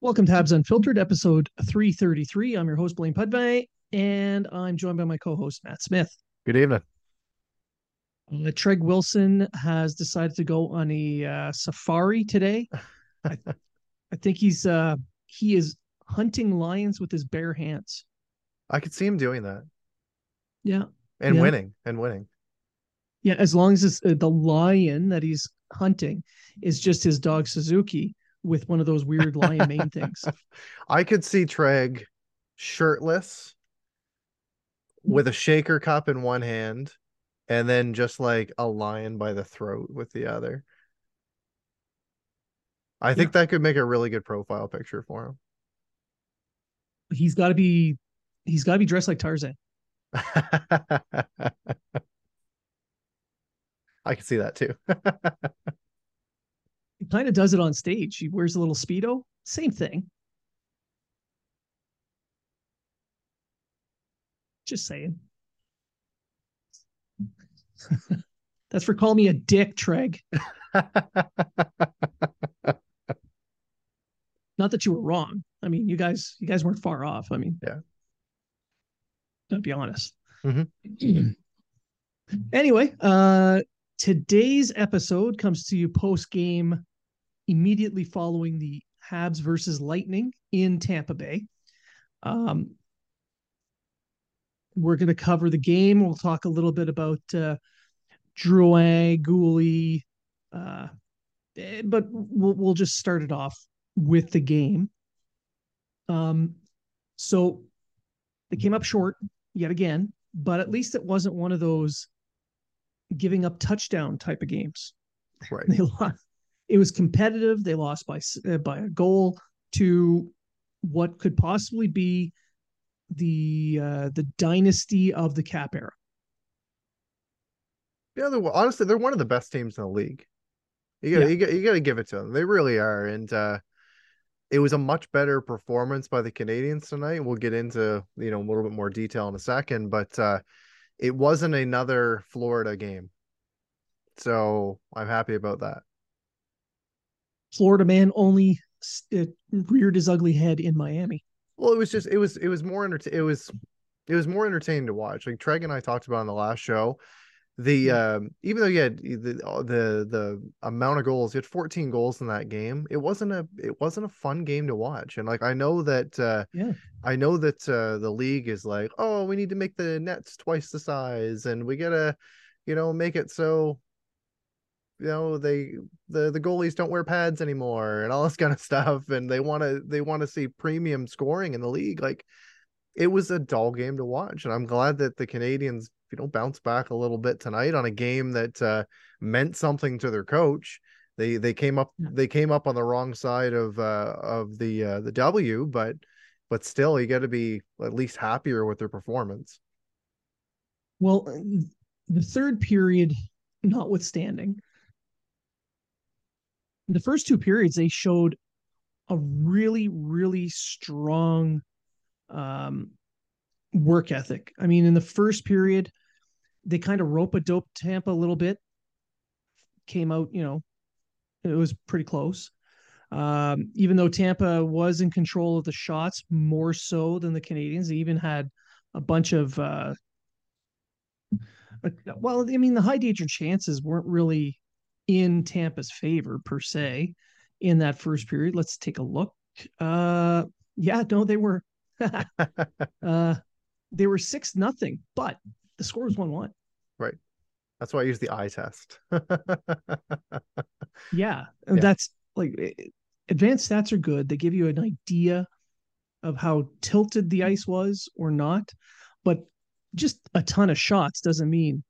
Welcome to Habs Unfiltered, episode 333. I'm your host, Blaine Pudvay, and I'm joined by my co host, Matt Smith. Good evening. Uh, Treg Wilson has decided to go on a uh, safari today. I, I, think he's uh, he is hunting lions with his bare hands. I could see him doing that. Yeah, and yeah. winning and winning. Yeah, as long as it's, uh, the lion that he's hunting is just his dog Suzuki, with one of those weird lion mane things. I could see Treg shirtless with a shaker cup in one hand and then just like a lion by the throat with the other. I think yeah. that could make a really good profile picture for him. He's got to be he's got to be dressed like Tarzan. I can see that too. He kind of does it on stage. He wears a little speedo. Same thing. Just saying. That's for calling me a dick, Treg. Not that you were wrong. I mean, you guys, you guys weren't far off. I mean, yeah. To be honest. Mm-hmm. anyway, uh, today's episode comes to you post game immediately following the Habs versus Lightning in Tampa Bay. Um, we're going to cover the game. We'll talk a little bit about uh, Drouin, Guhle, uh, eh, but we'll we'll just start it off with the game. Um, so they came up short yet again, but at least it wasn't one of those giving up touchdown type of games. Right. They lost it was competitive. They lost by uh, by a goal to what could possibly be the uh, the dynasty of the cap era. Yeah, they're, honestly, they're one of the best teams in the league. You got yeah. you got you got to give it to them. They really are, and uh, it was a much better performance by the Canadians tonight. We'll get into you know a little bit more detail in a second, but uh, it wasn't another Florida game, so I'm happy about that. Florida man only reared his ugly head in Miami. Well, it was just it was it was more enter- it was it was more entertaining to watch. Like Treg and I talked about on the last show, the um, even though you had the the the amount of goals, you had 14 goals in that game. It wasn't a it wasn't a fun game to watch. And like I know that uh, yeah, I know that uh, the league is like, oh, we need to make the nets twice the size, and we gotta, you know, make it so you know they the the goalies don't wear pads anymore and all this kind of stuff and they want to they want to see premium scoring in the league like it was a dull game to watch and i'm glad that the canadiens you don't bounce back a little bit tonight on a game that uh, meant something to their coach they they came up yeah. they came up on the wrong side of uh of the uh the w but but still you got to be at least happier with their performance well the third period notwithstanding the first two periods they showed a really really strong um, work ethic. I mean, in the first period, they kind of rope a dope Tampa a little bit. Came out, you know, it was pretty close. Um, even though Tampa was in control of the shots more so than the Canadians, they even had a bunch of uh, well, I mean, the high danger chances weren't really in Tampa's favor per se in that first period. Let's take a look. Uh, yeah, no, they were uh, they were six nothing, but the score was one one. Right. That's why I use the eye test. yeah, yeah, that's like advanced stats are good. They give you an idea of how tilted the ice was or not, but just a ton of shots doesn't mean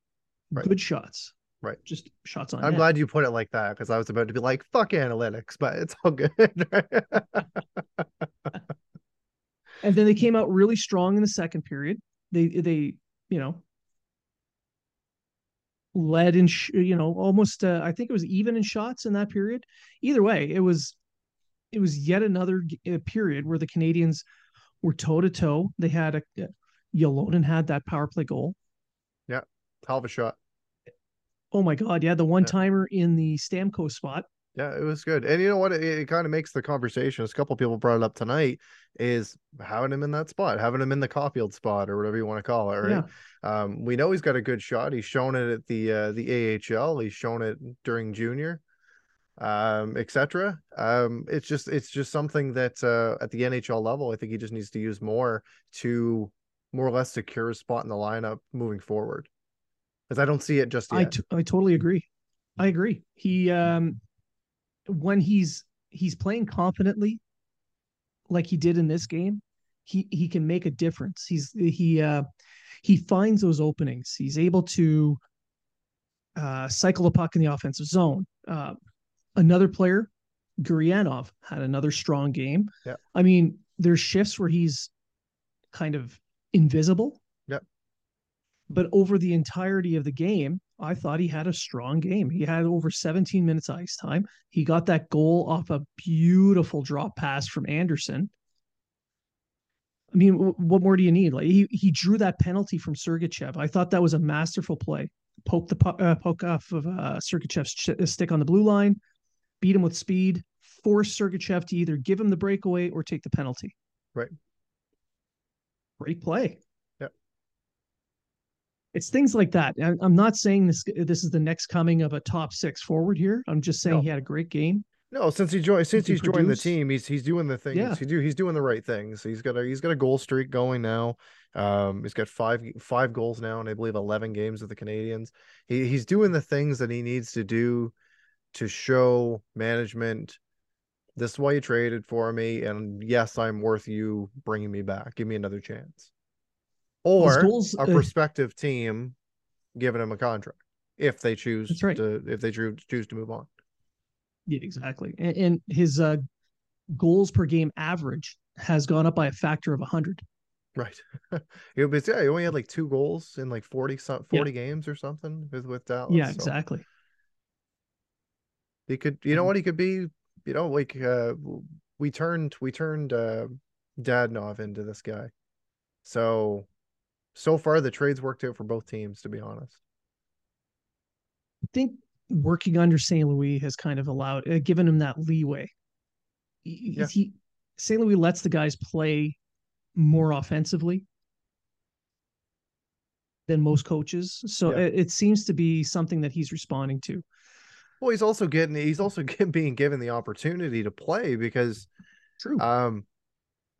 right. good shots. Right. Just shots on. I'm net. glad you put it like that because I was about to be like, fuck analytics, but it's all good. And then they came out really strong in the second period. They they you know led in sh- you know almost uh, I think it was even in shots in that period. Either way, it was it was yet another uh, period where the Canadians were toe to toe. They had a uh, Ylönen had that power play goal. Hell of a shot. Oh my god, yeah, the one timer in the Stamkos spot. Yeah, it was good. And you know what? It, it kind of makes the conversation. A couple people brought it up tonight. Is having him in that spot, having him in the Caufield spot, or whatever you want to call it. Right. Yeah. Um, we know he's got a good shot. He's shown it at the uh, the AHL. He's shown it during junior, um, etc. Um, it's just it's just something that uh, at the NHL level, I think he just needs to use more to more or less secure a spot in the lineup moving forward. Because I don't see it just I yet. t- I totally agree. I agree. He um when he's he's playing confidently like he did in this game, he he can make a difference. He's he uh he finds those openings. He's able to uh cycle the puck in the offensive zone. Uh another player, Gurianov, had another strong game. Yeah. I mean, there's shifts where he's kind of invisible. Yep. But over the entirety of the game, I thought he had a strong game. He had over 17 minutes ice time. He got that goal off a beautiful drop pass from Anderson. I mean, what more do you need? Like he he drew that penalty from Sergachev. I thought that was a masterful play. Poke the uh, poke off of uh, Sergachev's ch- stick on the blue line, beat him with speed, force Sergachev to either give him the breakaway or take the penalty. Right. Great play. It's things like that. I'm not saying this this is the next coming of a top six forward here. I'm just saying No. he had a great game. No, since he joined, since he's joined the team, he's he's doing the things. Yeah. He do he's doing the right things. He's got a he's got a goal streak going now. Um, he's got five five goals now, and I believe eleven games with the Canadians. He he's doing the things that he needs to do to show management. This is why you traded for me, and yes, I'm worth you bringing me back. Give me another chance, or goals, a uh, prospective team giving him a contract if they choose right. to if they choose choose to move on. Yeah, exactly. And, and his uh, goals per game average has gone up by a factor of 100. Right. it was yeah, he only had like two goals in like 40 some Yeah. 40 games or something with with Dallas. yeah, so exactly. He could you know Mhm. what he could be, you know, like uh we turned we turned uh Dadonov into this guy. So so far the trades worked out for both teams to be honest. I think working under St. Louis has kind of allowed, uh, given him that leeway. Yeah. he St. Louis lets the guys play more offensively than most coaches. So Yeah. it, it seems to be something that he's responding to. Well, he's also getting he's also getting, being given the opportunity to play because True. um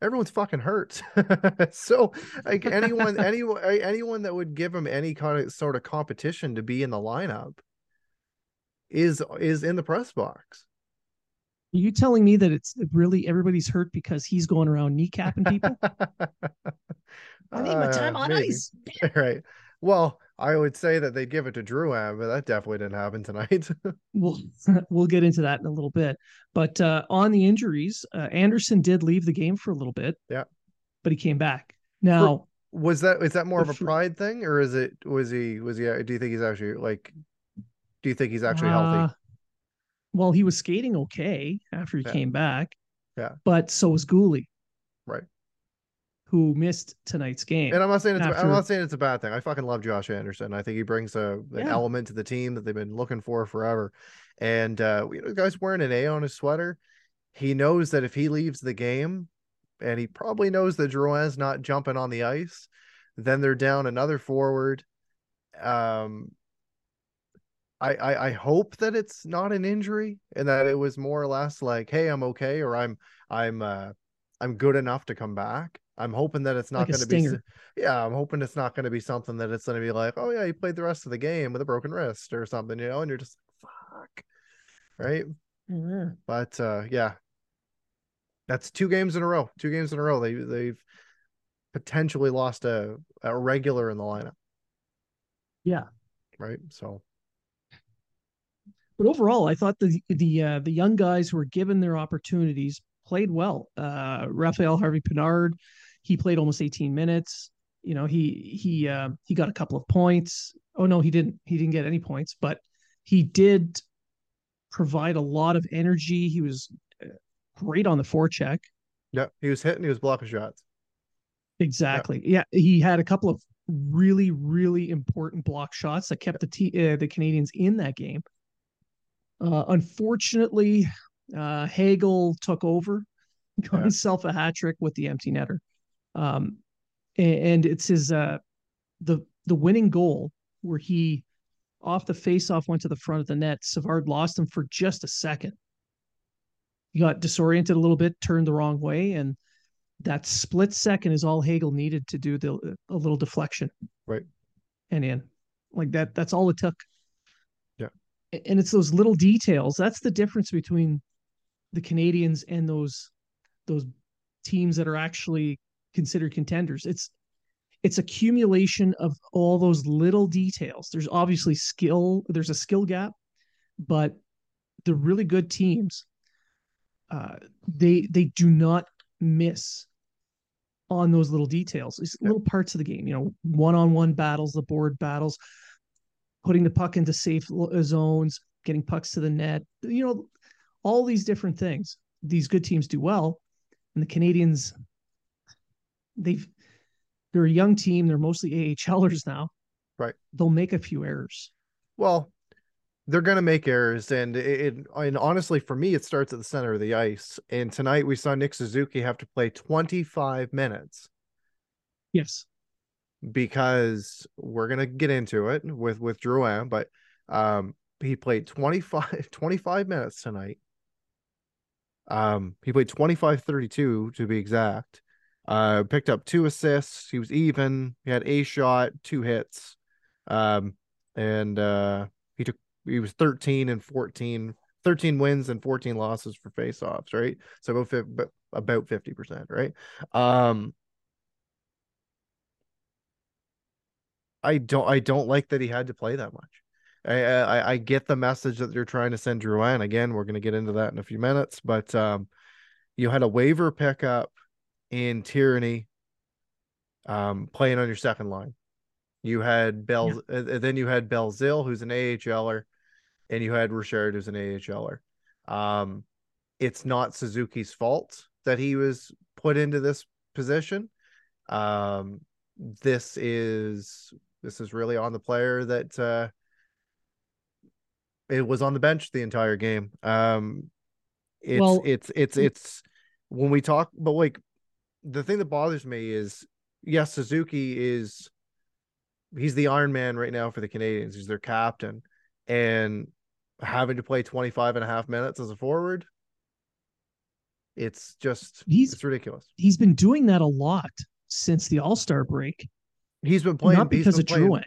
everyone's fucking hurt so like anyone anyone anyone that would give him any kind of sort of competition to be in the lineup is is in the press box Are you telling me that it's really everybody's hurt because he's going around kneecapping people? I need my time Uh, on maybe. ice. right well i would say that they'd give it to Drouin, but that definitely didn't happen tonight We'll we'll get into that in a little bit. But uh, on the injuries, uh, Anderson did leave the game for a little bit. Yeah. but he came back. Now, was that is that more of a For- pride thing or is it was he was he do you think he's actually like do you think he's actually uh, healthy well, he was skating okay after he Yeah. came back. Yeah. but so was Guhle, right who missed tonight's game. And I'm not saying it's after- I'm not saying it's a bad thing. I fucking love Josh Anderson. I think he brings a an Yeah. element to the team that they've been looking for forever. And uh you know, the guy's wearing an A on his sweater. He knows that if he leaves the game, and he probably knows that Drouin's not jumping on the ice, then they're down another forward. Um I, I I hope that it's not an injury and that it was more or less like, hey, I'm okay, or I'm I'm uh I'm good enough to come back. I'm hoping that it's not Like going to be. Yeah, I'm hoping it's not going to be something that it's going to be like, oh yeah, he played the rest of the game with a broken wrist or something, you know, and you're just fuck, right? Yeah. But uh yeah, that's two games in a row. Two games in a row. They they've potentially lost a a regular in the lineup. Yeah. Right. So but overall, I thought the the uh, the young guys who were given their opportunities played well. Uh, Rafaël Harvey-Pinard, he played almost 18 minutes. You know, he he uh, he got a couple of points. Oh no, he didn't. He didn't get any points, but he did provide a lot of energy. He was uh, great on the forecheck. Yeah, he was hitting. He was blocking shots. Exactly. Yeah, yeah he had a couple of really really important block shots that kept the t- uh, the Canadians in that game. Uh, unfortunately, uh, Hagel took over, got yeah. himself a hat trick with the empty netter. Um, and, it's his uh, the the winning goal where he off the face-off went to the front of the net. Savard lost him for just a second. He got disoriented a little bit, turned the wrong way, and that split second is all Hagel needed to do the a little deflection. Right. And in. Like that, that's all it took Yeah. and it's those little details. That's the difference between the Canadians and those those teams that are actually considered contenders. It's it's accumulation of all those little details. There's obviously skill, there's a skill gap, but the really good teams, uh, they they do not miss on those little details. These little parts of the game, you know, one-on-one battles, the board battles, putting the puck into safe uh, zones, getting pucks to the net, you know, all these different things. These good teams do well. And the Canadians, they've, they're a young team. They're mostly AHLers now. Right. They'll make a few errors. Well, they're going to make errors. And it, it, and honestly, for me, it starts at the center of the ice. And tonight we saw Nick Suzuki have to play 25 minutes. Yes because we're gonna get into it with with Drouin, but um he played 25 25 minutes tonight. Um he played 25 32 to be exact. Uh picked up two assists, he was even, he had a shot, two hits. Um and uh he took he was 13 and 14 13 wins and 14 losses for faceoffs, right? So about about 50%, right? Um I don't I don't like that he had to play that much. I I, I get the message that they're trying to send Drouin. Again, we're going to get into that in a few minutes, but um, you had a waiver pickup in Tierney um, playing on your second line. You had Bell, yeah. uh, then you had Belzile, who's an AHLer, and you had Richard, who's an AHLer. Um, it's not Suzuki's fault that he was put into this position. Um, this is this is really on the player that uh, it was on the bench the entire game. Um, it's well, it's it's it's when we talk, but like the thing that bothers me is yes, Suzuki is he's the Iron Man right now for the Canadians. He's their captain, and having to play 25 and a half minutes as a forward it's just he's it's ridiculous he's been doing that a lot since the all-star break He's been playing not because of Drouin.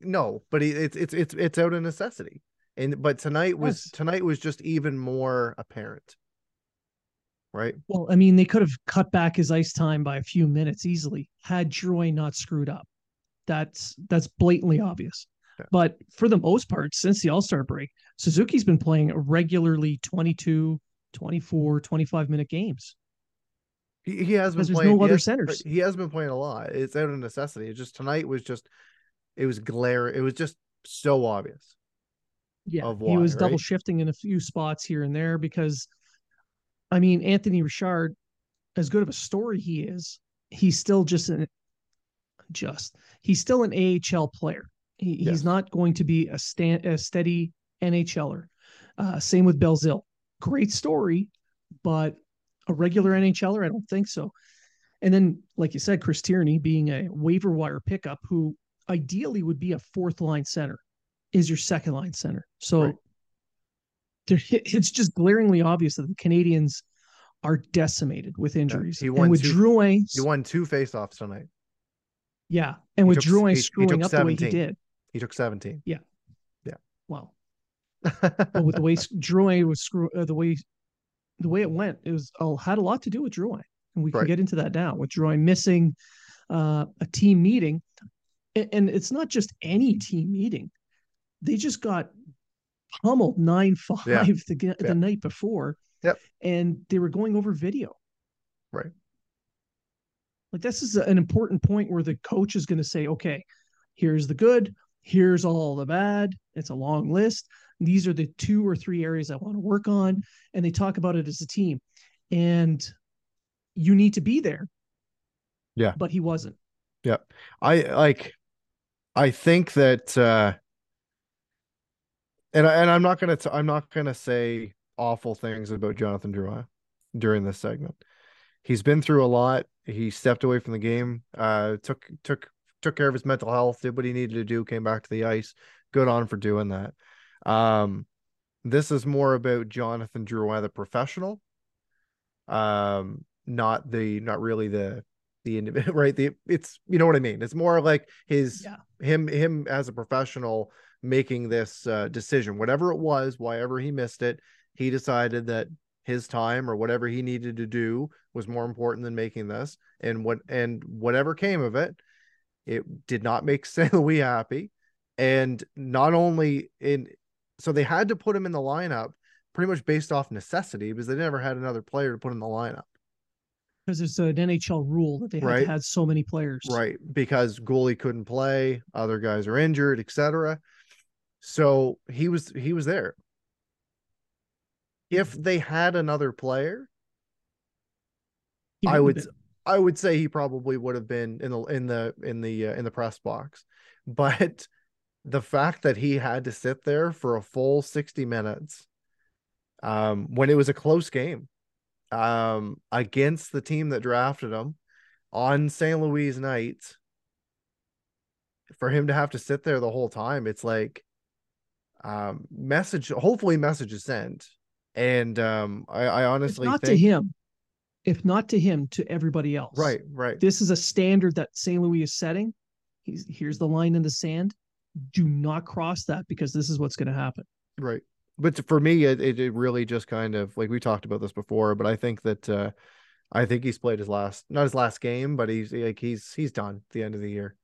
No, but he, it's it's it's it's out of necessity. And but tonight was yes. tonight was just even more apparent. Right. Well, I mean, they could have cut back his ice time by a few minutes easily had Drouin not screwed up. That's that's blatantly obvious. Yeah. But for the most part, since the All Star break, Suzuki's been playing regularly 22, 24, 25 minute games. He, he has been playing. no other has, centers. He has been playing a lot. It's out of necessity. It just tonight was just, it was glare. It was just so obvious. Yeah, why, he was right? double shifting in a few spots here and there because, I mean, Anthony Richard, as good of a story he is, he's still just an just he's still an AHL player. He. He's not going to be a stand a steady NHLer. Uh, same with Belzile. Great story, but a regular NHLer? I don't think so. And then, like you said, Chris Tierney being a waiver wire pickup who ideally would be a fourth line center is your second line center. So right. it's just glaringly obvious that the Canadians are decimated with injuries. Yeah, he won and with two, Drouin, he won two faceoffs tonight. Yeah, and he with took, Drouin screwing up 17. the way he did, he took seventeen. Yeah, yeah. Well, but with the way Drouin was screw, uh, the way the way it went, it was uh, had a lot to do with Drouin, and we can get into that now with Drouin missing uh, a team meeting, and, and it's not just any team meeting; they just got pummeled nine five Yeah. the g- Yeah. night before. Yep. And they were going over video. Right. Like this is an important point where the coach is going to say, okay, here's the good, here's all the bad. It's a long list. These are the two or three areas I want to work on. And they talk about it as a team. And you need to be there. Yeah. But he wasn't. Yeah. I like I think that uh and and I'm not going to I'm not to say awful things about Jonathan Drouin during this segment. He's been through a lot. He stepped away from the game, uh took took took care of his mental health, did what he needed to do, came back to the ice. Good on for doing that. Um this is more about Jonathan Drouin the professional. Um not the not really the the individual right the it's you know what I mean. It's more like his Yeah. him him as a professional making this uh, decision whatever it was wherever he missed it he decided that his time or whatever he needed to do was more important than making this and what and whatever came of it it did not make St. Louis happy and not only in so they had to put him in the lineup pretty much based off necessity because they never had another player to put in the lineup Because it's an NHL rule that they Right. had so many players. right because goalie couldn't play other guys are injured etc so he was he was there if they had another player I would been. I would say he probably would have been in the in the in the uh, in the press box but the fact that he had to sit there for a full 60 minutes um when it was a close game um against the team that drafted him on St. Louis night for him to have to sit there the whole time it's like um message hopefully message is sent and um I, I If honestly not think to him, if not to him, to everybody else. right right This is a standard that St. Louis is setting. He's here's the line in the sand. Do not cross that because this is what's going to happen. Right. But for me, it, it it really just kind of like we talked about this before, but I think that uh I think he's played his last not his last game, but he's like he's he's done at the end of the year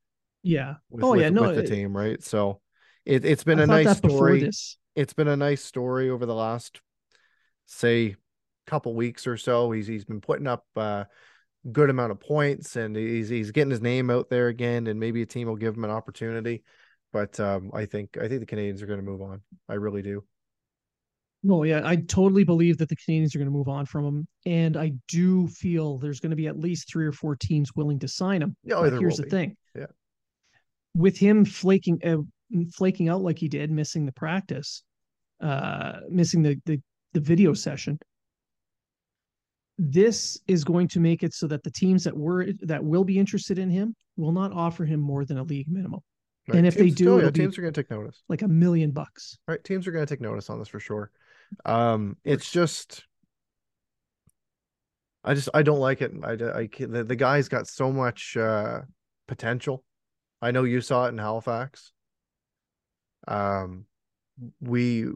Yeah. with, oh with, yeah. No. with the it- team, right? So it it's been I a nice story. It's been a nice story over the last say couple weeks or so. He's he's been putting up uh good amount of points and he's he's getting his name out there again and maybe a team will give him an opportunity. But um I think I think the Canadians are going to move on. I really do. No, yeah, I totally believe that the Canadians are going to move on from him, and I do feel there's going to be at least three or four teams willing to sign him. Yeah, But here's the be. thing. Yeah. With him flaking uh, flaking out like he did, missing the practice, uh, missing the, the the video session. This is going to make it so that the teams that were that will be interested in him will not offer him more than a league minimum, Right. And if they do, oh, yeah, teams are going to take notice. like a million bucks. Right, teams are going to take notice on this for sure. Um, it's just, I just I don't like it. I I the, the guy's got so much uh potential. I know you saw it in Halifax. Um, we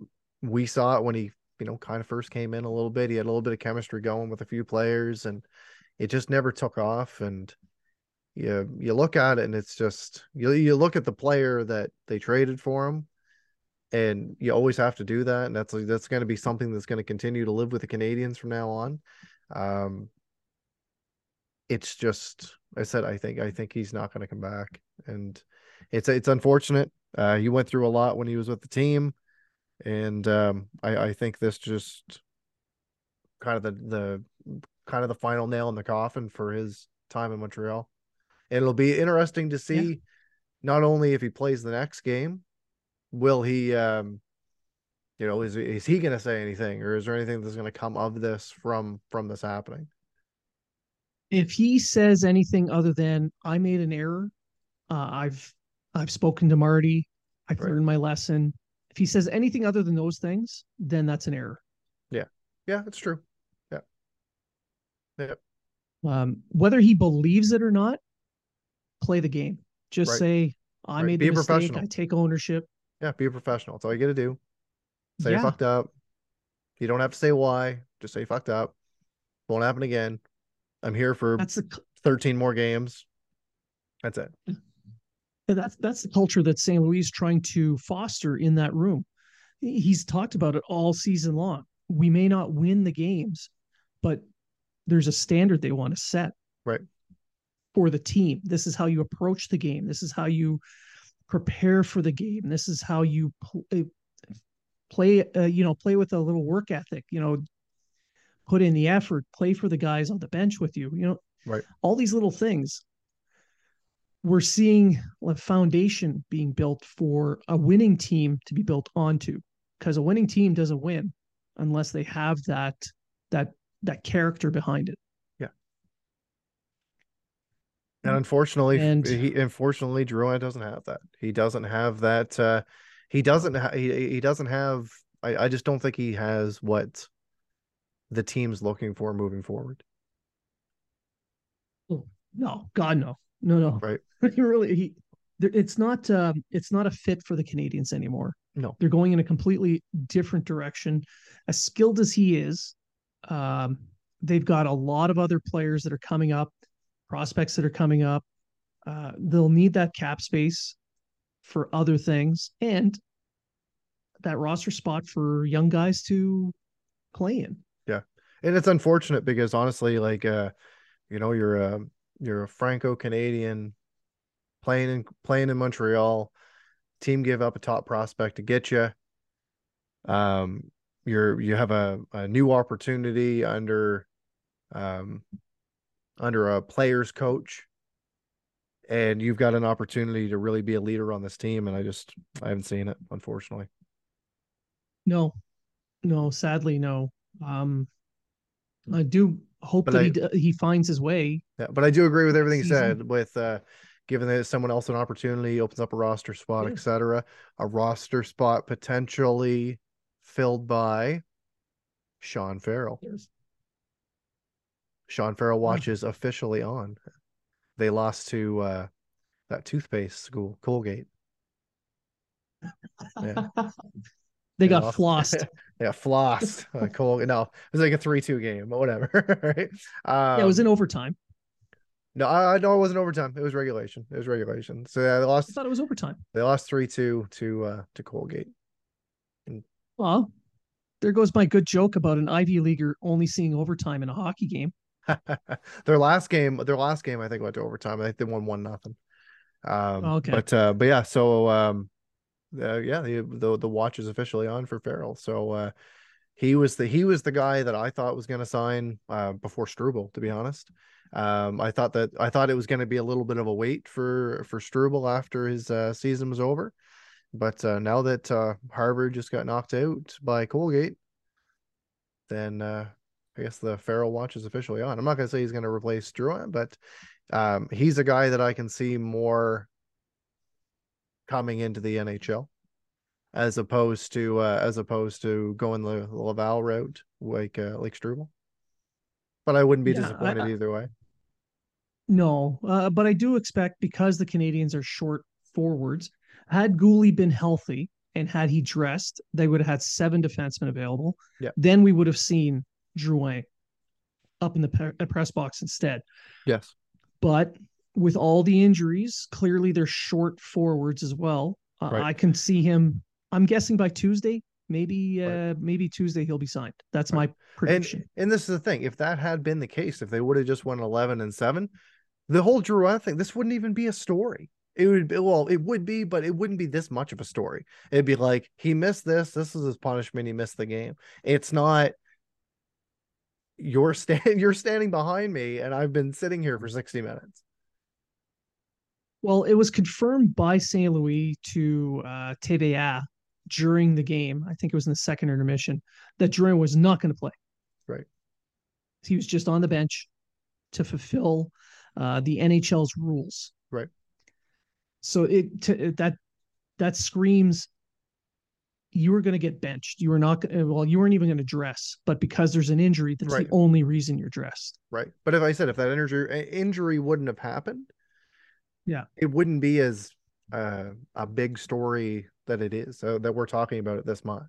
we saw it when he you know kind of first came in a little bit. He had a little bit of chemistry going with a few players, and it just never took off. And you you look at it, and it's just you you look at the player that they traded for him and you always have to do that and that's that's going to be something that's going to continue to live with the Canadians from now on um it's just I said I think I think he's not going to come back and it's it's unfortunate uh he went through a lot when he was with the team. And um I I think this just kind of the the kind of the final nail in the coffin for his time in Montreal. And it'll be interesting to see not only if he plays the next game will he um you know is is he going to say anything or is there anything that's going to come of this from from this happening? If he says anything other than I made an error, uh, I've I've spoken to Marty, I've Right. learned my lesson. If he says anything other than those things, then that's an error. yeah Yeah, it's true yeah yeah Um, whether he believes it or not, play the game. Just Right. say I Right. made Be the a mistake. professional. I take ownership. yeah be a professional that's all you got to do say you Yeah. fucked up you don't have to say why just say you fucked up won't happen again i'm here for That's the 13 more games that's it that's that's the culture that St. Louis is trying to foster in that room. he's talked about it all season long. We may not win the games, but there's a standard they want to set. Right. For the team. This is how you approach the game. This is how you prepare for the game. This is how you play, play uh, you know, play with a little work ethic, you know, put in the effort, play for the guys on the bench with you, you know, Right. all these little things. We're seeing a foundation being built for a winning team to be built onto because a winning team doesn't win unless they have that that that character behind it. Yeah and unfortunately, And- he unfortunately Drouin doesn't have that. He doesn't have that. Uh, he doesn't. Ha- he he doesn't have. I I just don't think he has what the team's looking for moving forward. No, God, no, no, no. Right. he really he. It's not. Um, it's not a fit for the Canadians anymore. No. they're going in a completely different direction. As skilled as he is, um, they've got a lot of other players that are coming up, prospects that are coming up. Uh, they'll need that cap space for other things and that roster spot for young guys to play in. Yeah. And it's unfortunate because honestly, like uh, you know, you're a you're a Franco Canadian playing in playing in Montreal. Team give up a top prospect to get you. Um, you're you have a, a new opportunity under, um, under a player's coach, and you've got an opportunity to really be a leader on this team. And I just I haven't seen it, unfortunately. No, no, sadly, no. Um, I do hope But that I- he d- he finds his way. Yeah, but I do agree with everything you season. said. With uh, giving that someone else an opportunity, opens up a roster spot, Yeah. etc. A roster spot potentially filled by Sean Farrell. Sean Farrell watches officially on. They lost to uh, that toothpaste school, Colgate. Yeah. They got flossed. yeah, flossed. Col- no, it was like a three-two game, but whatever. right? Um, yeah, it was in overtime. no, I, I know it wasn't overtime. It was regulation. It was regulation. So yeah, they lost. I thought it was overtime. They lost three-two to uh to Colgate. Well, there goes my good joke about an Ivy leaguer only seeing overtime in a hockey game. their last game, their last game, I think went to overtime. I think they won one nothing. Um, Okay. but uh, but yeah, so um, uh, yeah, the, the the watch is officially on for Farrell. So uh, he was the he was the guy that I thought was going to sign uh, before Struble. To be honest, um, I thought that I thought it was going to be a little bit of a wait for for Struble after his uh, season was over. But uh, now that uh, Harvard just got knocked out by Colgate, then I guess the Farrell watch is officially on. I'm not going to say he's going to replace Drouin, but um, he's a guy that I can see more coming into the NHL as opposed to uh, as opposed to going the Laval route like uh, like Struble. But I wouldn't be Yeah, disappointed I- either way. No, uh, but I do expect because the Canadians are short forwards, had Guhle been healthy and had he dressed, they would have had seven defensemen available. Yeah. Then we would have seen Drouin up in the uh, press box instead. Yes. But with all the injuries, clearly they're short forwards as well. Uh, Right. I can see him. I'm guessing by Tuesday, maybe Right. uh, maybe Tuesday he'll be signed. That's Right. my prediction. And and this is the thing. If that had been the case, if they would have just won eleven and seven, the whole Drouin thing, this wouldn't even be a story. It would be well, it would be, but it wouldn't be this much of a story. It'd be like he missed this. This is his punishment. He missed the game. It's not. You're stand you're standing behind me, and I've been sitting here for sixty minutes. Well, it was confirmed by St. Louis to uh, TVA during the game. I think it was in the second intermission that Drouin was not going to play. Right. He was just on the bench to fulfill uh, the NHL's rules. Right. So it to, that that screams you were going to get benched. You were not well. You weren't even going to dress, but because there's an injury, that's Right. the only reason you're dressed. Right. But if I said if that injury injury wouldn't have happened, Yeah. it wouldn't be as uh, a big story that it is. So that we're talking about it this much.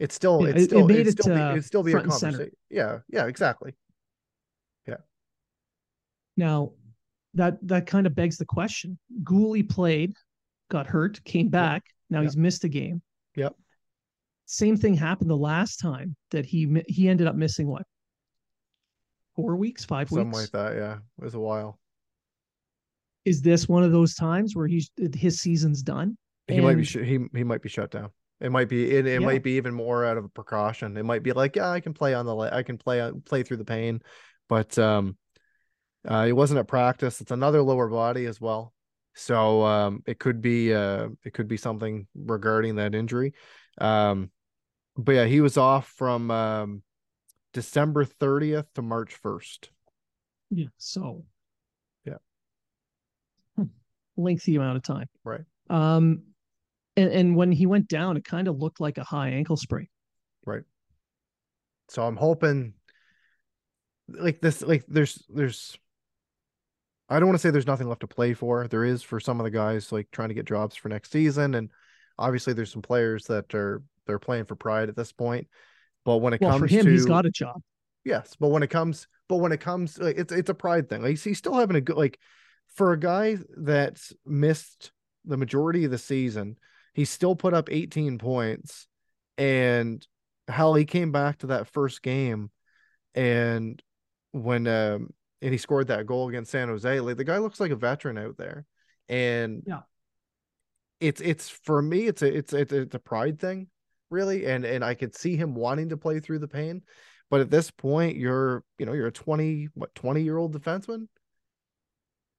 It's still Yeah, it's it- it still made it, still be uh, it'd still be a front and center. conversation. Yeah, yeah, exactly. Yeah now, that that kind of begs the question. Guhle played, got hurt, came back. Now Yep. he's missed a game. Yep. Same thing happened the last time that he he ended up missing what four weeks, five Something weeks. Something like that. Yeah, it was a while. Is this one of those times where he's his season's done? He might be And- sh- he he might be shut down. It might be it, it Yeah. might be even more out of a precaution. It might be like, yeah, I can play on the I can play play through the pain, but um, uh, it wasn't at practice. It's another lower body as well, so um, it could be uh, it could be something regarding that injury. Um, but yeah, he was off from um, December thirtieth to March first. Yeah. So. Lengthy amount of time. Right. Um, and and when he went down, it kind of looked like a high ankle sprain. Right. So I'm hoping like this like there's there's I don't want to say there's nothing left to play for. There is for some of the guys like trying to get jobs for next season and obviously there's some players that are they're playing for pride at this point. But when it Well, comes for him, to he's got a job. Yes, but when it comes, but when it comes, like, it's it's a pride thing. Like he's still having a good like for a guy that's missed the majority of the season, he still put up 18 points, and hell, he came back to that first game, and when um and he scored that goal against San Jose, like the guy looks like a veteran out there, and Yeah. it's it's for me, it's a it's it's, it's a pride thing, really, and and I could see him wanting to play through the pain. But at this point, you're you know you're a twenty what twenty year old defenseman,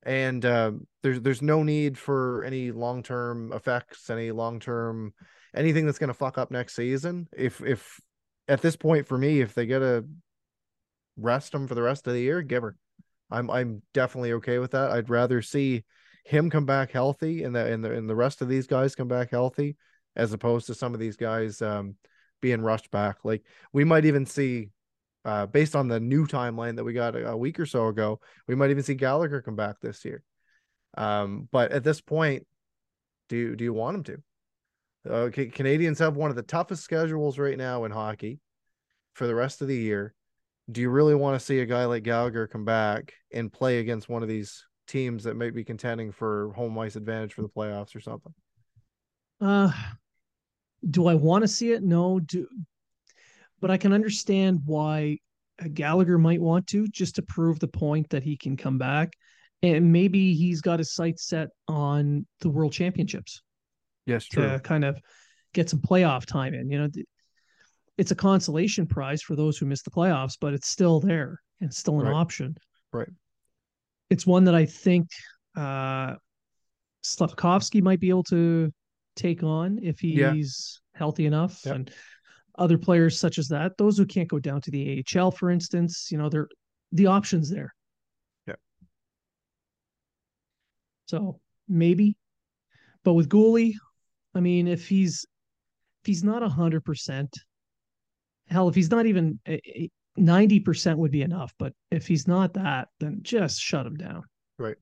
and um, there's there's no need for any long term effects, any long term anything that's going to fuck up next season. If if at this point for me, if they get to rest him for the rest of the year, give her. I'm I'm definitely okay with that. I'd rather see him come back healthy and the and the and the rest of these guys come back healthy, as opposed to some of these guys um being rushed back. Like we might even see uh, based on the new timeline that we got a, a week or so ago, we might even see Gallagher come back this year. Um, but at this point, do do you want him to? Uh, Ca- Canadians have one of the toughest schedules right now in hockey for the rest of the year. Do you really want to see a guy like Gallagher come back and play against one of these teams that might be contending for home ice advantage for the playoffs or something? Uh, do I want to see it? No. Do, but I can understand why Gallagher might want to just to prove the point that he can come back, and maybe he's got his sights set on the World Championships Yes, true. to kind of get some playoff time in. You know, it's a consolation prize for those who miss the playoffs, but it's still there and it's still an Right. option. Right. It's one that I think uh Slafkovsky might be able to take on if Yeah. he's healthy enough Yep. and other players such as that those who can't go down to the AHL for instance you know they're the options there Yeah. so maybe but with Guhle I mean if he's if he's not a hundred percent hell if he's not even ninety percent would be enough but if he's not that then just shut him down Right.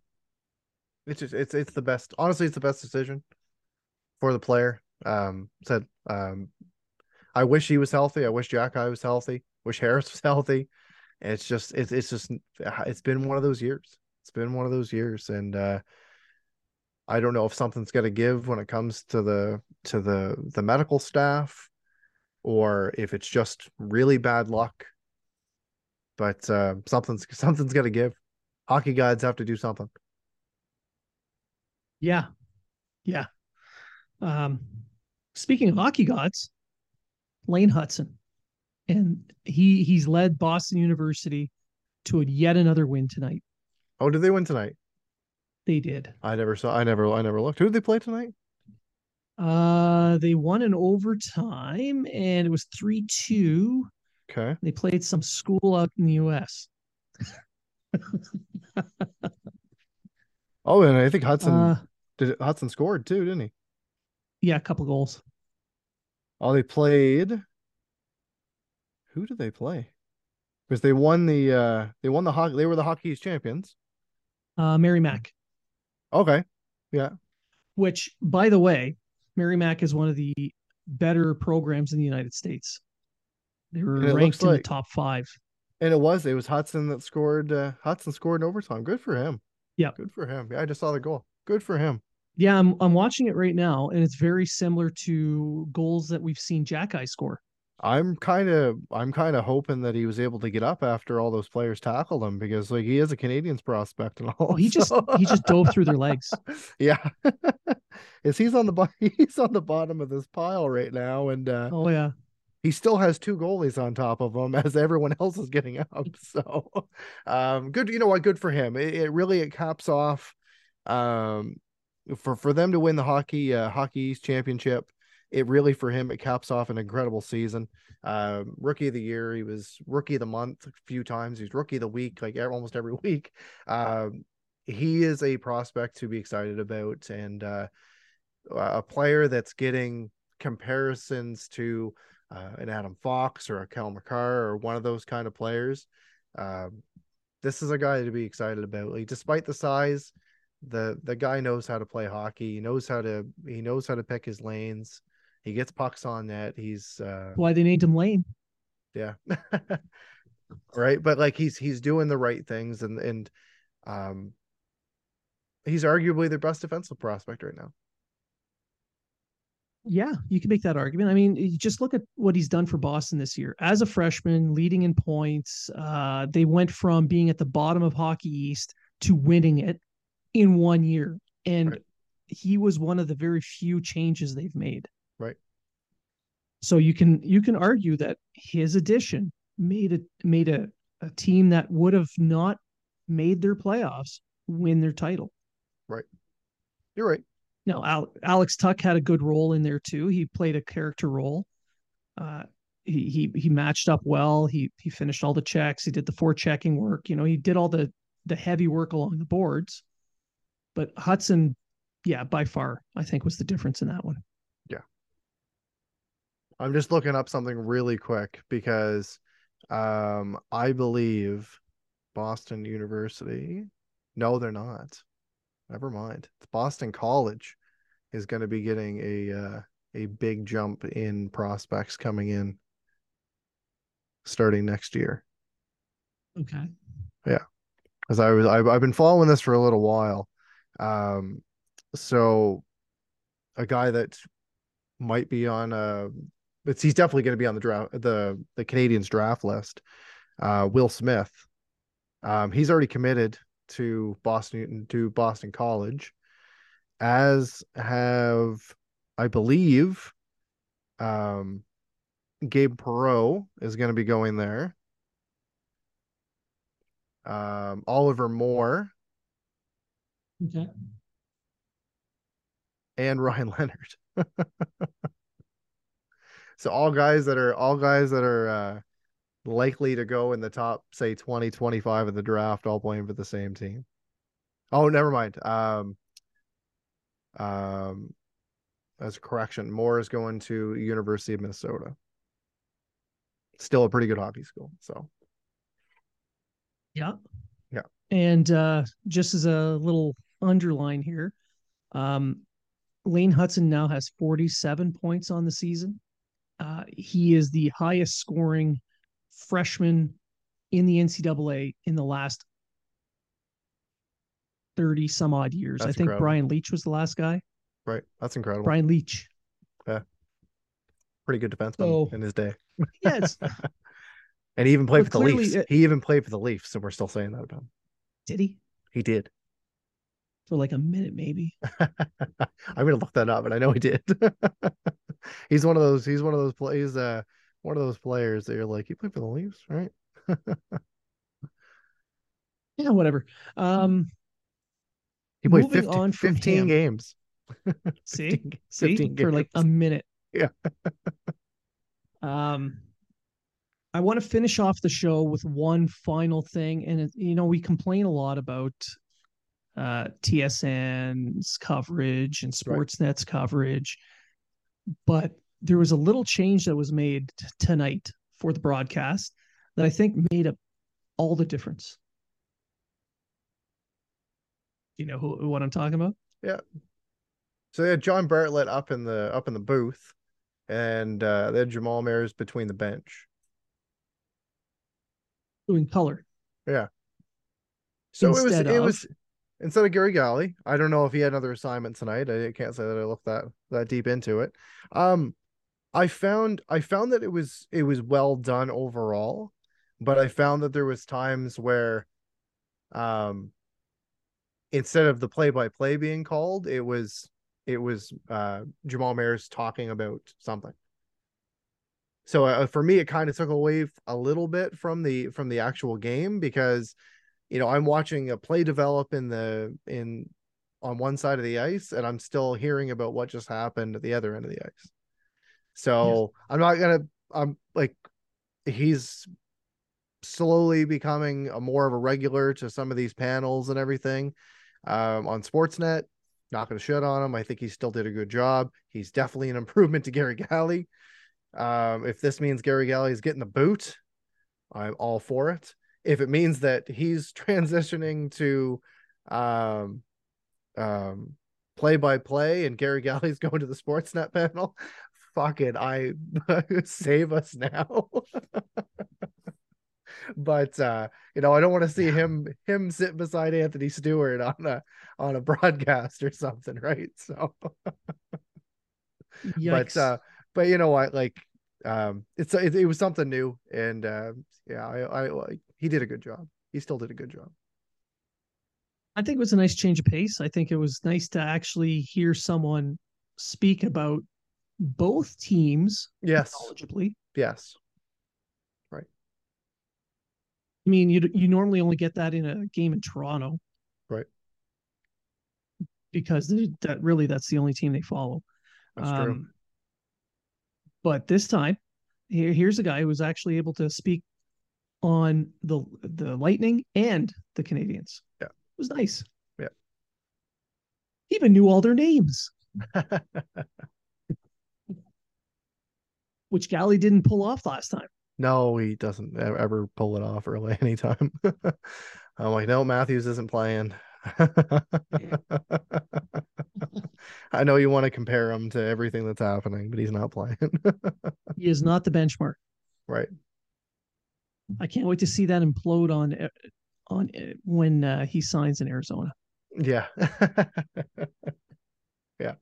it's just it's it's the best honestly it's the best decision for the player um said um i wish he was healthy. I wish jack i was healthy. Wish harris was healthy. It's just it's it's just it's been one of those years. It's been one of those years. And uh i don't know if something's going to give when it comes to the to the the medical staff or if it's just really bad luck. But uh something's something's going to give. Hockey gods have to do something. Yeah. Yeah. Um, speaking of hockey gods, Lane Hutson. And he he's led Boston University to a yet another win tonight. oh did they win tonight They did. I never saw. I never. I never looked. Who did they play tonight? Uh they won in overtime and it was 3-2. Okay. They played some school out in the US. Oh, and I think Hutson Uh did. Hutson scored too, didn't he? yeah, a couple goals. Oh, they played. Who did they play? Because they won the. uh They won the hockey. They were the Hockey East champions. Uh Merrimack, Okay. Yeah. Which by the way, Merrimack is one of the better programs in the United States. They were ranked in like- the top five. And it was. It was Hutson that scored. uh Hutson scored in overtime. Good for him. Yeah. Good for him. Yeah, I just saw the goal. Good for him. Yeah, I'm I'm watching it right now, and it's very similar to goals that we've seen Xhekaj score. I'm kind of I'm kind of hoping that he was able to get up after all those players tackled him because like he is a Canadiens prospect and all. Oh, he just he just dove through their legs. Yeah, is he's on the he's on the bottom of this pile right now, and uh, Oh yeah, he still has two goalies on top of him as everyone else is getting up. So, um, good. You know what? Good for him. It, it really it caps off, um, for for them to win the hockey uh, Hockey East championship. It really for him it caps off an incredible season. Um, rookie of the year, he was rookie of the month a few times. He's rookie of the week, like almost every week. Um, he is a prospect to be excited about, and uh, a player that's getting comparisons to uh, an Adam Fox or a Cale Makar or one of those kind of players. Um, this is a guy to be excited about. Like, despite the size, the the guy knows how to play hockey. He knows how to he knows how to pick his lanes. He gets pucks on net. He's uh, why they named him Lane. yeah, right. But like he's he's doing the right things, and and um, he's arguably their best defensive prospect right now. Yeah, you can make that argument. I mean, just look at what he's done for Boston this year. As a freshman, leading in points, uh, they went from being at the bottom of Hockey East to winning it in one year. And Right. he was one of the very few changes they've made. Right. So you can you can argue that his addition made a made a, a team that would have not made their playoffs win their title. Right. You're right. No, Al- Alex Tuch had a good role in there too. He played a character role. Uh, he he he matched up well. He he finished all the checks. He did the forechecking work. You know, he did all the the heavy work along the boards. But Hutson, yeah, by far, I think was the difference in that one. Yeah. I'm just looking up something really quick because um I believe Boston University. No, they're not. Never mind. It's Boston College is going to be getting a uh, a big jump in prospects coming in starting next year. Okay. Yeah, because I was I've, I've been following this for a little while. Um, so a guy that might be on a but he's definitely going to be on the draft the the Canadiens draft list. Uh, Will Smith. Um, he's already committed to Boston to Boston College, as have I believe um, Gabe Perreault is going to be going there. Um, Oliver Moore Okay. and Ryan Leonard. so all guys that are all guys that are uh likely to go in the top say 20 25 of the draft all playing for the same team. Oh, never mind. Um um as a correction, Moore is going to University of Minnesota. Still a pretty good hockey school. So Yeah. Yeah. And uh, just as a little underline here, um, Lane Hutson now has 47 points on the season. Uh, he is the highest scoring freshman in the NCAA in the last 30 some odd years. I think incredible. Brian Leetch was the last guy. right. That's incredible. Brian Leetch. Yeah. Pretty good defenseman So- in his day. Yeah, And he even played for the clearly Leafs. it- he even played for the Leafs, so we're still saying that about him. did he? He did. For like a minute, maybe. I'm gonna look that up, but I know he did. he's one of those. He's one of those plays. Uh, one of those players that you're like, he played for the Leafs, right? Yeah, whatever. Um, He played 15, on 15 him. games. see, 15 see 15 for like a minute. Yeah. um, I want to finish off the show with one final thing, and it, you know we complain a lot about uh, TSN's coverage and Right. Sportsnet's coverage, but there was a little change that was made t- tonight for the broadcast that I think made up all the difference. You know who, what I'm talking about? Yeah. So they had John Bartlett up in the up in the booth, and uh, they had Jamal Mayers between the bench. Doing color. Yeah. So it was Instead it of- was instead of Gary Galley, I don't know if he had another assignment tonight. I can't say that I looked that that deep into it. Um, I found I found that it was it was well done overall, but I found that there was times where, um, instead of the play by play being called, it was it was uh Jamal Mayers talking about something. So uh, for me, it kind of took away a little bit from the from the actual game because, you know, I'm watching a play develop in the in on one side of the ice, and I'm still hearing about what just happened at the other end of the ice. So I'm not gonna. I'm like, he's slowly becoming a more of a regular to some of these panels and everything um, on Sportsnet. Not going to shut on him. I think he still did a good job. He's definitely an improvement to Gary Galley. Um, if this means Gary Galley is getting the boot, I'm all for it. If it means that he's transitioning to um, um, play by play and Gary Galley's going to the Sportsnet panel, fuck it. I save us now. but uh, you know, I don't want to see him him sit beside Anthony Stewart on a on a broadcast or something, right? So but uh but you know what like um it's it, it was something new and uh yeah I, I I he did a good job he still did a good job I think it was a nice change of pace. I think it was nice to actually hear someone speak about both teams yes knowledgeably. yes right I mean, you you normally only get that in a game in Toronto, Right. Because that really that's the only team they follow. that's true Um, But this time, here here's a guy who was actually able to speak on the the Lightning and the Canadiens. Yeah. it was nice. Yeah. He even knew all their names, which Galley didn't pull off last time. no he doesn't ever pull it off really anytime i'm like no matthews isn't playing i know you want to compare him to everything that's happening but he's not playing He is not the benchmark. right I can't wait to see that implode on uh, on uh, when uh, he signs in Arizona. Yeah. yeah.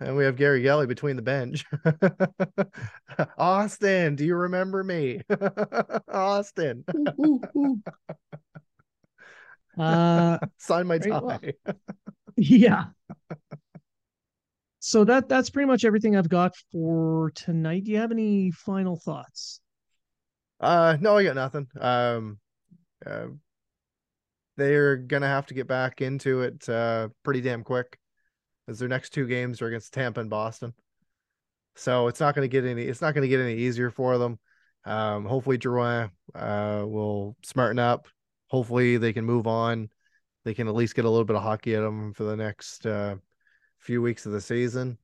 And we have Gary Galley between the bench. Auston, do you remember me? Auston, Ooh, ooh, ooh. Uh, sign my tie. well. yeah. So that that's pretty much everything I've got for tonight. Do you have any final thoughts? Uh, no, I got nothing. Um, uh, they're gonna have to get back into it uh pretty damn quick, as their next two games are against Tampa and Boston. So it's not gonna get any. It's not gonna get any easier for them. Um, hopefully Drouin uh will smarten up. Hopefully they can move on. They can at least get a little bit of hockey at them for the next uh few weeks of the season.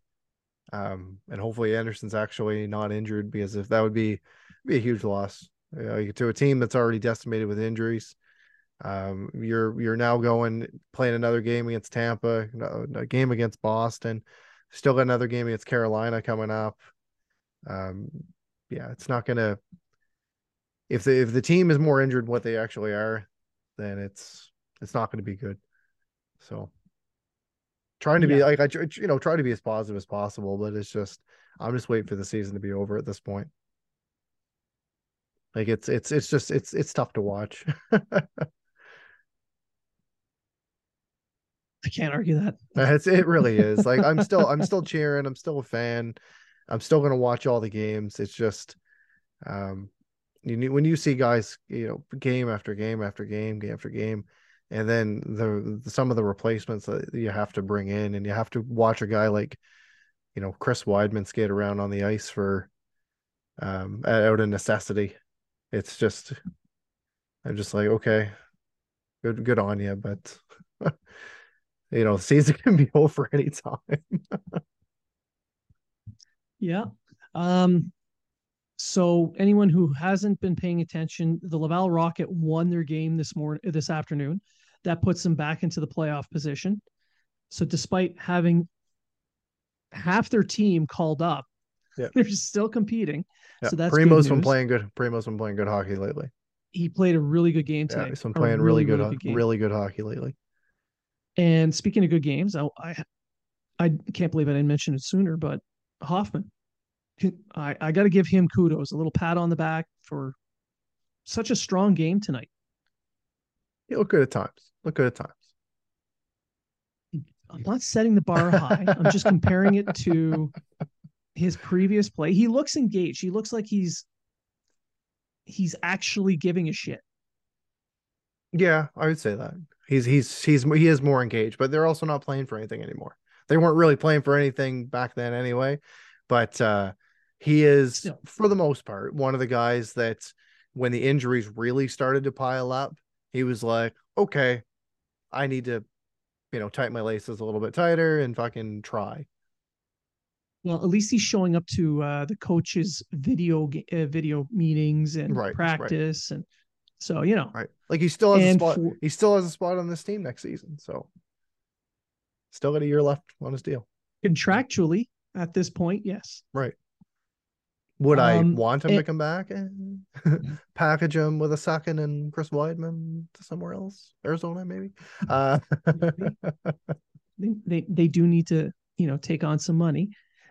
Um, and hopefully Anderson's actually not injured because if that would be be a huge loss you know, to a team that's already decimated with injuries. Um, you're you're now going playing another game against Tampa, a game against Boston, still got another game against Carolina coming up. Um, yeah, it's not gonna. If the if the team is more injured than what they actually are, then it's it's not going to be good. So, trying to be like I you know try to be as positive as possible, but it's just I'm just waiting for the season to be over at this point. Like it's it's it's just it's it's tough to watch. I can't argue that. it's it really is. Like I'm still I'm still cheering. I'm still a fan. I'm still gonna watch all the games. It's just um you need when you see guys, you know, game after game after game, game after game, and then the some of the replacements that you have to bring in and you have to watch a guy like you know Chris Wideman skate around on the ice for um out of necessity. It's just I'm just like, okay, good good on you, but you know, season can be over anytime. Yeah. Um, so anyone who hasn't been paying attention, the Laval Rocket won their game this morning, this afternoon. That puts them back into the playoff position. So despite having half their team called up, Yeah. they're still competing. Yeah, So that's good Primeau's been playing good. Primeau's been playing good hockey lately. He played a really good game Yeah, today. he's been playing really, good, ho- game. really good hockey lately. And speaking of good games, I, I, I can't believe I didn't mention it sooner, but Hoffman, I, I got to give him kudos, a little pat on the back for such a strong game tonight. You look good at times. Look good at times. I'm not setting the bar high. I'm just comparing it to his previous play. He looks engaged. He looks like he's he's actually giving a shit. Yeah, I would say that. He's he's he's he is more engaged, but they're also not playing for anything anymore. They weren't really playing for anything back then anyway. But uh he is Still. for the most part one of the guys that when the injuries really started to pile up, he was like, "Okay, I need to you know, tighten my laces a little bit tighter and fucking try. Well, at least he's showing up to uh, the coaches' video uh, video meetings and right, practice, right. and so you know, right? Like he still has a spot. For, he still has a spot on this team next season. So still got a year left on his deal. Contractually, at this point, yes. Right. Would um, I want him it, to come back and package him with a second and Chris Wideman to somewhere else, Arizona maybe? Uh, they, they they do need to you know take on some money.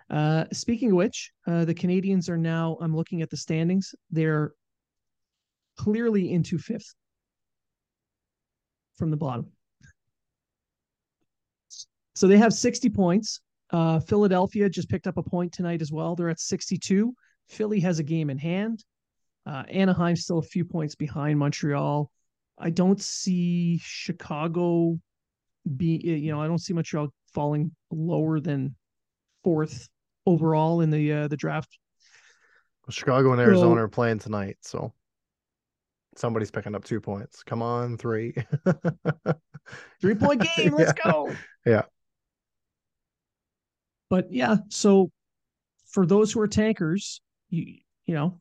Uh, speaking of which, uh, the Canadiens are now. I'm looking at the standings. They're clearly into fifth from the bottom. So they have 60 points. Uh, Philadelphia just picked up a point tonight as well. They're at 62. Philly has a game in hand. Uh, Anaheim's still a few points behind Montreal. I don't see Chicago be, you know, I don't see Montreal falling lower than fourth overall in the uh, the draft. Chicago and Arizona so, are playing tonight, so somebody's picking up two points. Come on, three. three point game. Let's yeah. go. Yeah. But yeah, so for those who are tankers, you you know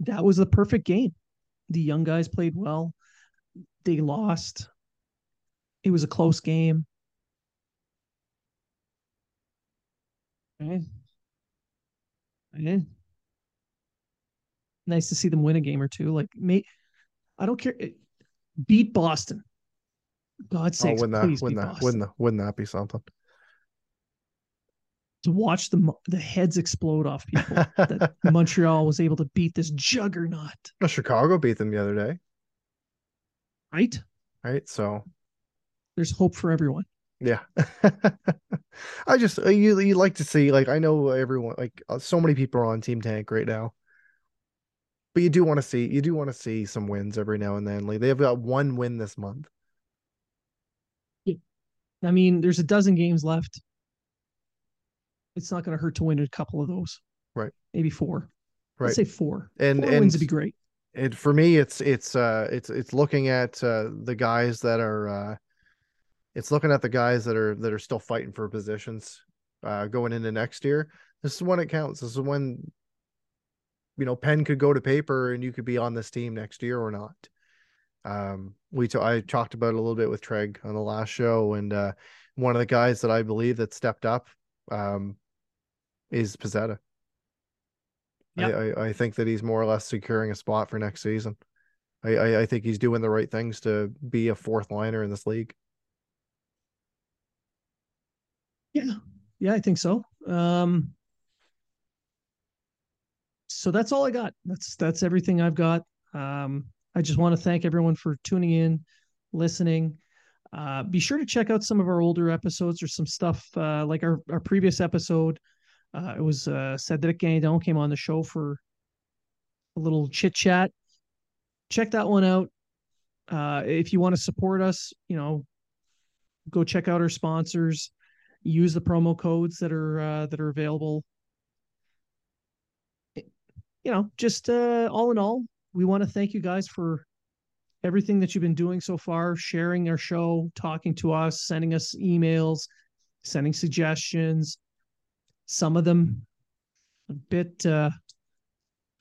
that was the perfect game. The young guys played well. They lost. It was a close game. Okay. Okay. Nice to see them win a game or two. Like, me, I don't care. Eh, beat Boston. God's sake, oh, wouldn't that, wouldn't that, wouldn't that, wouldn't that be something? to watch the the heads explode off people that Montreal was able to beat this juggernaut. Well, Chicago beat them the other day. Right? Right. So there's hope for everyone. Yeah. I just uh, you you like to see like I know everyone like uh, so many people are on Team Tank right now. But you do want to see you do want to see some wins every now and then. Like they've got one win this month. I mean, there's a dozen games left it's not going to hurt to win a couple of those. Right. Maybe four. Right. Let's say four. And four and wins would be great. And for me, it's it's uh it's it's looking at uh the guys that are uh it's looking at the guys that are that are still fighting for positions uh going into next year. This is when it counts. This is when you know pen could go to paper and you could be on this team next year or not. Um, we t- I talked about it a little bit with Treg on the last show, and uh, one of the guys that I believe that stepped up um, is Pezzetta. Yep. I, I, I think that he's more or less securing a spot for next season. I, I, I think he's doing the right things to be a fourth liner in this league. Yeah, yeah, I think so. Um, so that's all I got. That's that's everything I've got. Um, I just want to thank everyone for tuning in, listening. Uh, be sure to check out some of our older episodes or some stuff uh, like our, our previous episode uh, it was uh, Cedric Guindon came on the show for a little chit chat. Check that one out. Uh, if you want to support us, you know, go check out our sponsors. Use the promo codes that are uh, that are available. You know, just uh, all in all, we want to thank you guys for everything that you've been doing so far, sharing our show, talking to us, sending us emails, sending suggestions some of them a bit uh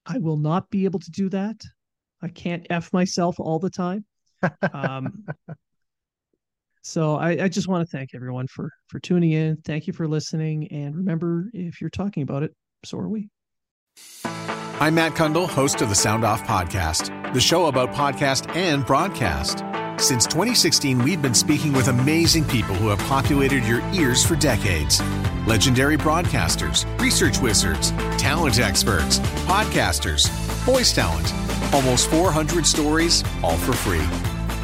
I will not be able to do that. I can't F myself all the time. Um so I, I just want to thank everyone for for tuning in. Thank you for listening. And remember, if you're talking about it, so are we. I'm Matt Cundill, host of the Sound Off Podcast, the show about podcast and broadcast. Since 2016, we've been speaking with amazing people who have populated your ears for decades. Legendary broadcasters, research wizards, talent experts, podcasters, voice talent. Almost 400 stories, all for free.